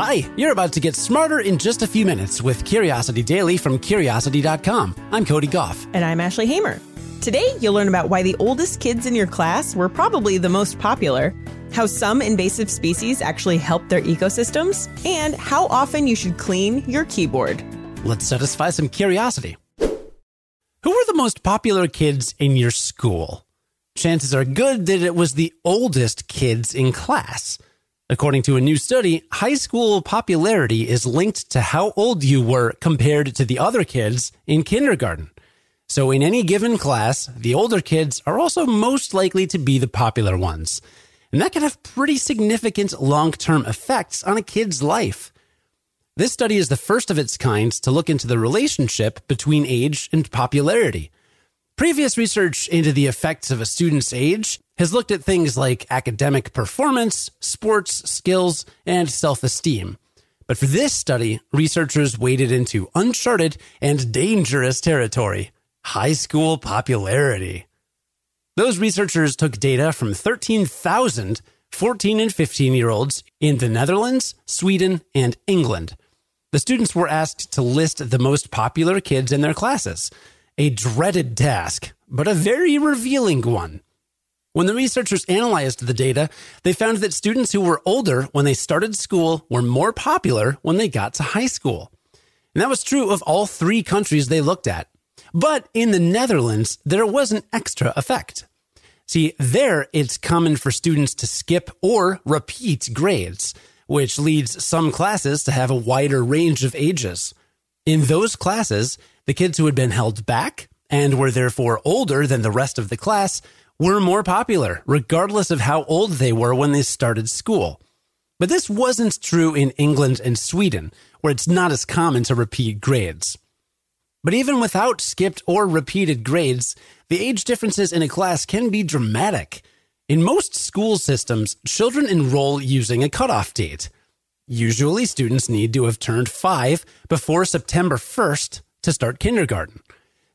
Hi, you're about to get smarter in just a few minutes with Curiosity Daily from Curiosity.com. I'm Cody Gough. And I'm Ashley Hamer. Today, you'll learn about why the oldest kids in your class were probably the most popular, how some invasive species actually help their ecosystems, and how often you should clean your keyboard. Let's satisfy some curiosity. Who were the most popular kids in your school? Chances are good that it was the oldest kids in class. According to a new study, high school popularity is linked to how old you were compared to the other kids in kindergarten. So, in any given class, the older kids are also most likely to be the popular ones. And that can have pretty significant long term effects on a kid's life. This study is the first of its kind to look into the relationship between age and popularity. Previous research into the effects of a student's age has looked at things like academic performance, sports skills, and self esteem. But for this study, researchers waded into uncharted and dangerous territory high school popularity. Those researchers took data from 13,000 14 and 15 year olds in the Netherlands, Sweden, and England. The students were asked to list the most popular kids in their classes, a dreaded task, but a very revealing one. When the researchers analyzed the data, they found that students who were older when they started school were more popular when they got to high school. And that was true of all three countries they looked at. But in the Netherlands, there was an extra effect. See, there it's common for students to skip or repeat grades, which leads some classes to have a wider range of ages. In those classes, the kids who had been held back and were therefore older than the rest of the class were more popular, regardless of how old they were when they started school. But this wasn't true in England and Sweden, where it's not as common to repeat grades. But even without skipped or repeated grades, the age differences in a class can be dramatic. In most school systems, children enroll using a cutoff date. Usually, students need to have turned five before September 1st to start kindergarten.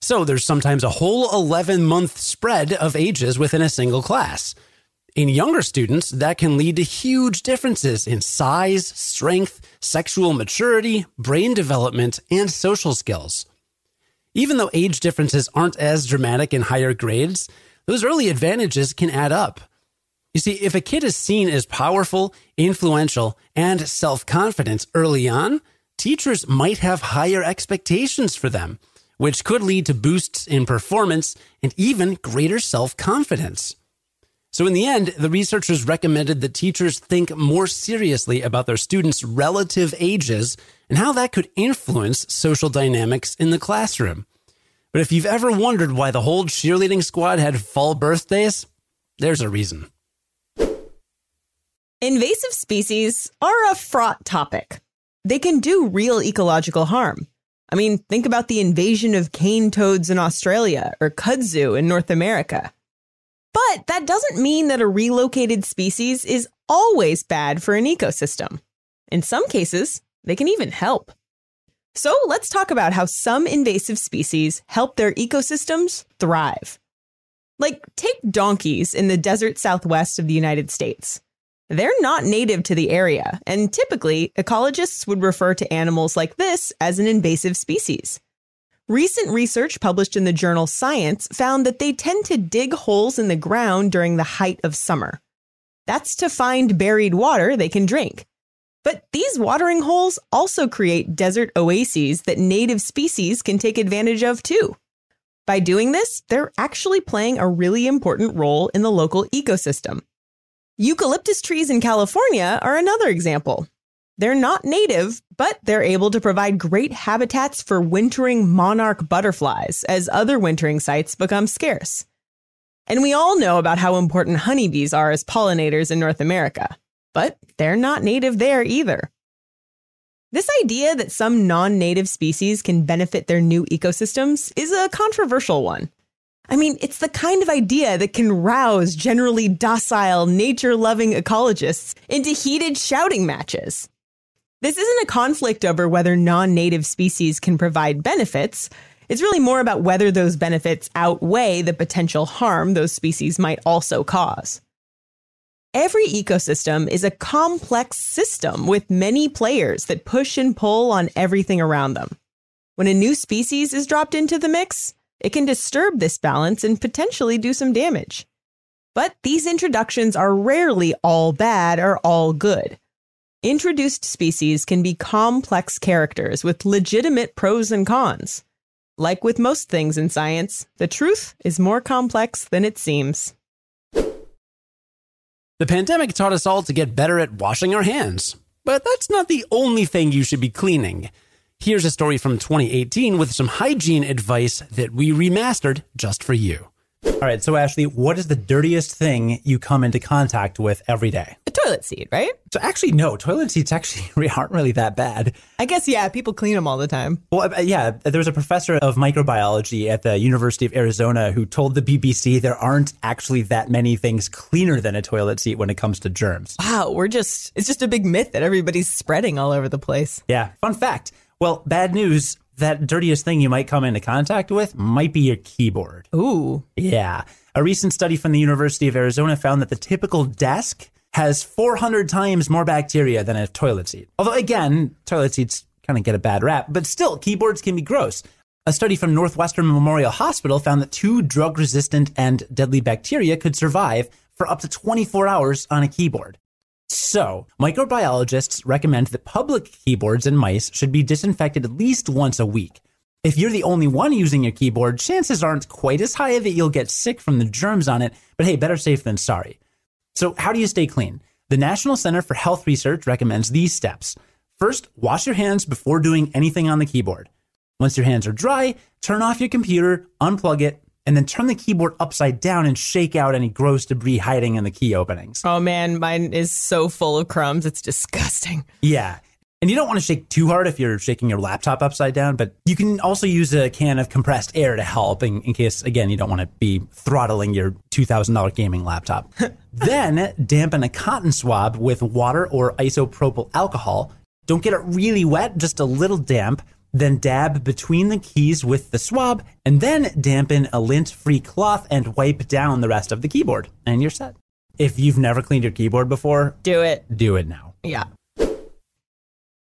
So there's sometimes a whole 11 month spread of ages within a single class. In younger students, that can lead to huge differences in size, strength, sexual maturity, brain development, and social skills. Even though age differences aren't as dramatic in higher grades, those early advantages can add up. You see, if a kid is seen as powerful, influential, and self confident early on, teachers might have higher expectations for them which could lead to boosts in performance and even greater self confidence. So, in the end, the researchers recommended that teachers think more seriously about their students' relative ages and how that could influence social dynamics in the classroom. But if you've ever wondered why the whole cheerleading squad had fall birthdays, there's a reason. Invasive species are a fraught topic. They can do real ecological harm. I mean, think about the invasion of cane toads in Australia or kudzu in North America. But that doesn't mean that a relocated species is always bad for an ecosystem. In some cases, they can even help. So let's talk about how some invasive species help their ecosystems thrive. Like, take donkeys in the desert southwest of the United States. They're not native to the area, and typically, ecologists would refer to animals like this as an invasive species. Recent research published in the journal Science found that they tend to dig holes in the ground during the height of summer. That's to find buried water they can drink. But these watering holes also create desert oases that native species can take advantage of too. By doing this, they're actually playing a really important role in the local ecosystem. Eucalyptus trees in California are another example. They're not native, but they're able to provide great habitats for wintering monarch butterflies as other wintering sites become scarce. And we all know about how important honeybees are as pollinators in North America, but they're not native there either. This idea that some non native species can benefit their new ecosystems is a controversial one. I mean, it's the kind of idea that can rouse generally docile, nature loving ecologists into heated shouting matches. This isn't a conflict over whether non native species can provide benefits. It's really more about whether those benefits outweigh the potential harm those species might also cause. Every ecosystem is a complex system with many players that push and pull on everything around them. When a new species is dropped into the mix, it can disturb this balance and potentially do some damage. But these introductions are rarely all bad or all good. Introduced species can be complex characters with legitimate pros and cons. Like with most things in science, the truth is more complex than it seems. The pandemic taught us all to get better at washing our hands. But that's not the only thing you should be cleaning. Here's a story from 2018 with some hygiene advice that we remastered just for you. All right, so Ashley, what is the dirtiest thing you come into contact with every day? A toilet seat, right? So actually, no, toilet seats actually aren't really that bad. I guess, yeah, people clean them all the time. Well, uh, yeah, there was a professor of microbiology at the University of Arizona who told the BBC there aren't actually that many things cleaner than a toilet seat when it comes to germs. Wow, we're just, it's just a big myth that everybody's spreading all over the place. Yeah, fun fact. Well, bad news that dirtiest thing you might come into contact with might be your keyboard. Ooh. Yeah. A recent study from the University of Arizona found that the typical desk has 400 times more bacteria than a toilet seat. Although, again, toilet seats kind of get a bad rap, but still, keyboards can be gross. A study from Northwestern Memorial Hospital found that two drug resistant and deadly bacteria could survive for up to 24 hours on a keyboard. So, microbiologists recommend that public keyboards and mice should be disinfected at least once a week. If you're the only one using your keyboard, chances aren't quite as high that you'll get sick from the germs on it, but hey, better safe than sorry. So, how do you stay clean? The National Center for Health Research recommends these steps. First, wash your hands before doing anything on the keyboard. Once your hands are dry, turn off your computer, unplug it, and then turn the keyboard upside down and shake out any gross debris hiding in the key openings. Oh man, mine is so full of crumbs. It's disgusting. Yeah. And you don't want to shake too hard if you're shaking your laptop upside down, but you can also use a can of compressed air to help in, in case, again, you don't want to be throttling your $2,000 gaming laptop. then dampen a cotton swab with water or isopropyl alcohol. Don't get it really wet, just a little damp. Then dab between the keys with the swab, and then dampen a lint free cloth and wipe down the rest of the keyboard, and you're set. If you've never cleaned your keyboard before, Do it. do it now. Yeah.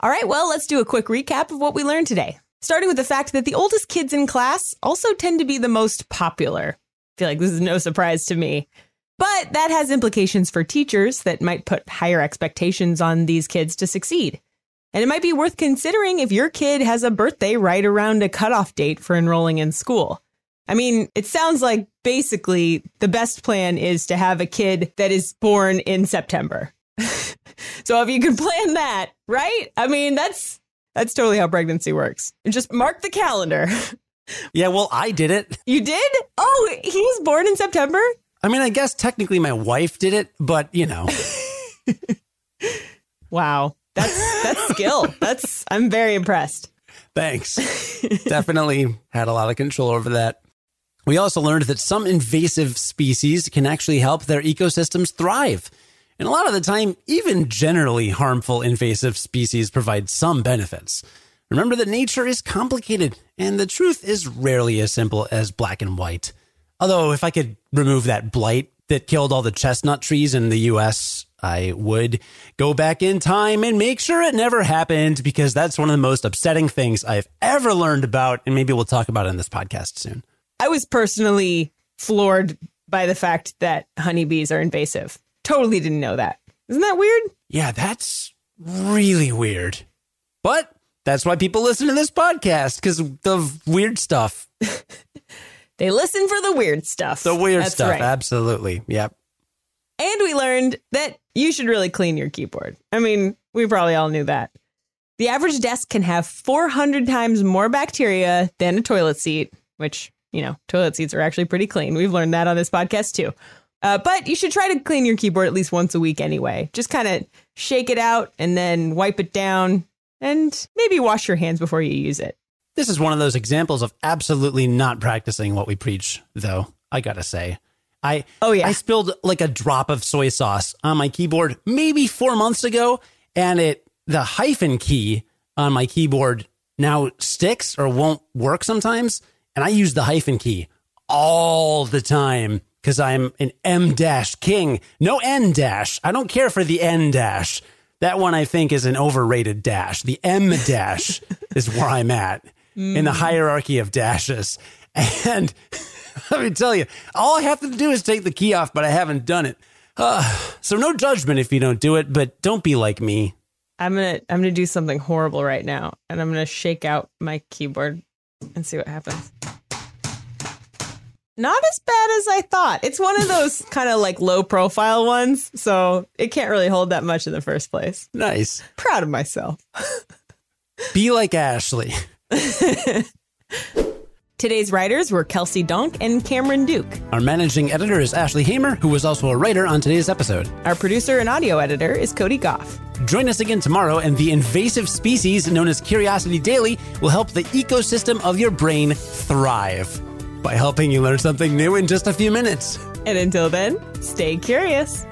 All right, well, let's do a quick recap of what we learned today. Starting with the fact that the oldest kids in class also tend to be the most popular. I feel like this is no surprise to me. But that has implications for teachers that might put higher expectations on these kids to succeed. And it might be worth considering if your kid has a birthday right around a cutoff date for enrolling in school. I mean, it sounds like basically the best plan is to have a kid that is born in September. so if you can plan that, right? I mean, that's that's totally how pregnancy works. And just mark the calendar. Yeah, well, I did it. You did? Oh, he was born in September? I mean, I guess technically my wife did it, but you know. Wow. That's that's skill. That's I'm very impressed. Thanks. Definitely had a lot of control over that. We also learned that some invasive species can actually help their ecosystems thrive. And a lot of the time, even generally harmful invasive species provide some benefits. Remember that nature is complicated, and the truth is rarely as simple as black and white. Although, if I could remove that blight that killed all the chestnut trees in the US, I would go back in time and make sure it never happened because that's one of the most upsetting things I've ever learned about. And maybe we'll talk about it in this podcast soon. I was personally floored by the fact that honeybees are invasive. Totally didn't know that. Isn't that weird? Yeah, that's really weird. But that's why people listen to this podcast because the weird stuff. They listen for the weird stuff. The weird That's stuff. right. Absolutely. Yep. And we learned that you should really clean your keyboard. I mean, we probably all knew that. The average desk can have 400 times more bacteria than a toilet seat, which, you know, toilet seats are actually pretty clean. We've learned that on this podcast too. Uh, but you should try to clean your keyboard at least once a week anyway. Just kind of shake it out and then wipe it down and maybe wash your hands before you use it. This is one of those examples of absolutely not practicing what we preach, though, I gotta say. I Oh, yeah. I spilled like a drop of soy sauce on my keyboard maybe four months ago, and it the hyphen key on my keyboard now sticks or won't work sometimes. And I use the hyphen key all the time because I'm an em dash king. No en dash. I don't care for the en dash. That one I think is an overrated dash. The em dash is where I'm at in the mm. hierarchy of dashes. And let me tell you, all I have to do is take the key off, but I haven't done it. Uh, so no judgment if you don't do it, but don't be like me. I'm gonna I'm gonna do something horrible right now, and I'm gonna shake out my keyboard and see what happens. Not as bad as I thought. It's one of those kind of like low profile ones, so it can't really hold that much in the first place. Nice. Proud of myself. Be like Ashley. Today's writers were Kelsey Donk and Cameron Duke. Our managing editor is Ashley Hamer, who was also a writer on today's episode. Our producer and audio editor is Cody Gough. Join us again tomorrow, and the invasive species known as Curiosity Daily will help the ecosystem of your brain thrive by helping you learn something new in just a few minutes. And until then, stay curious.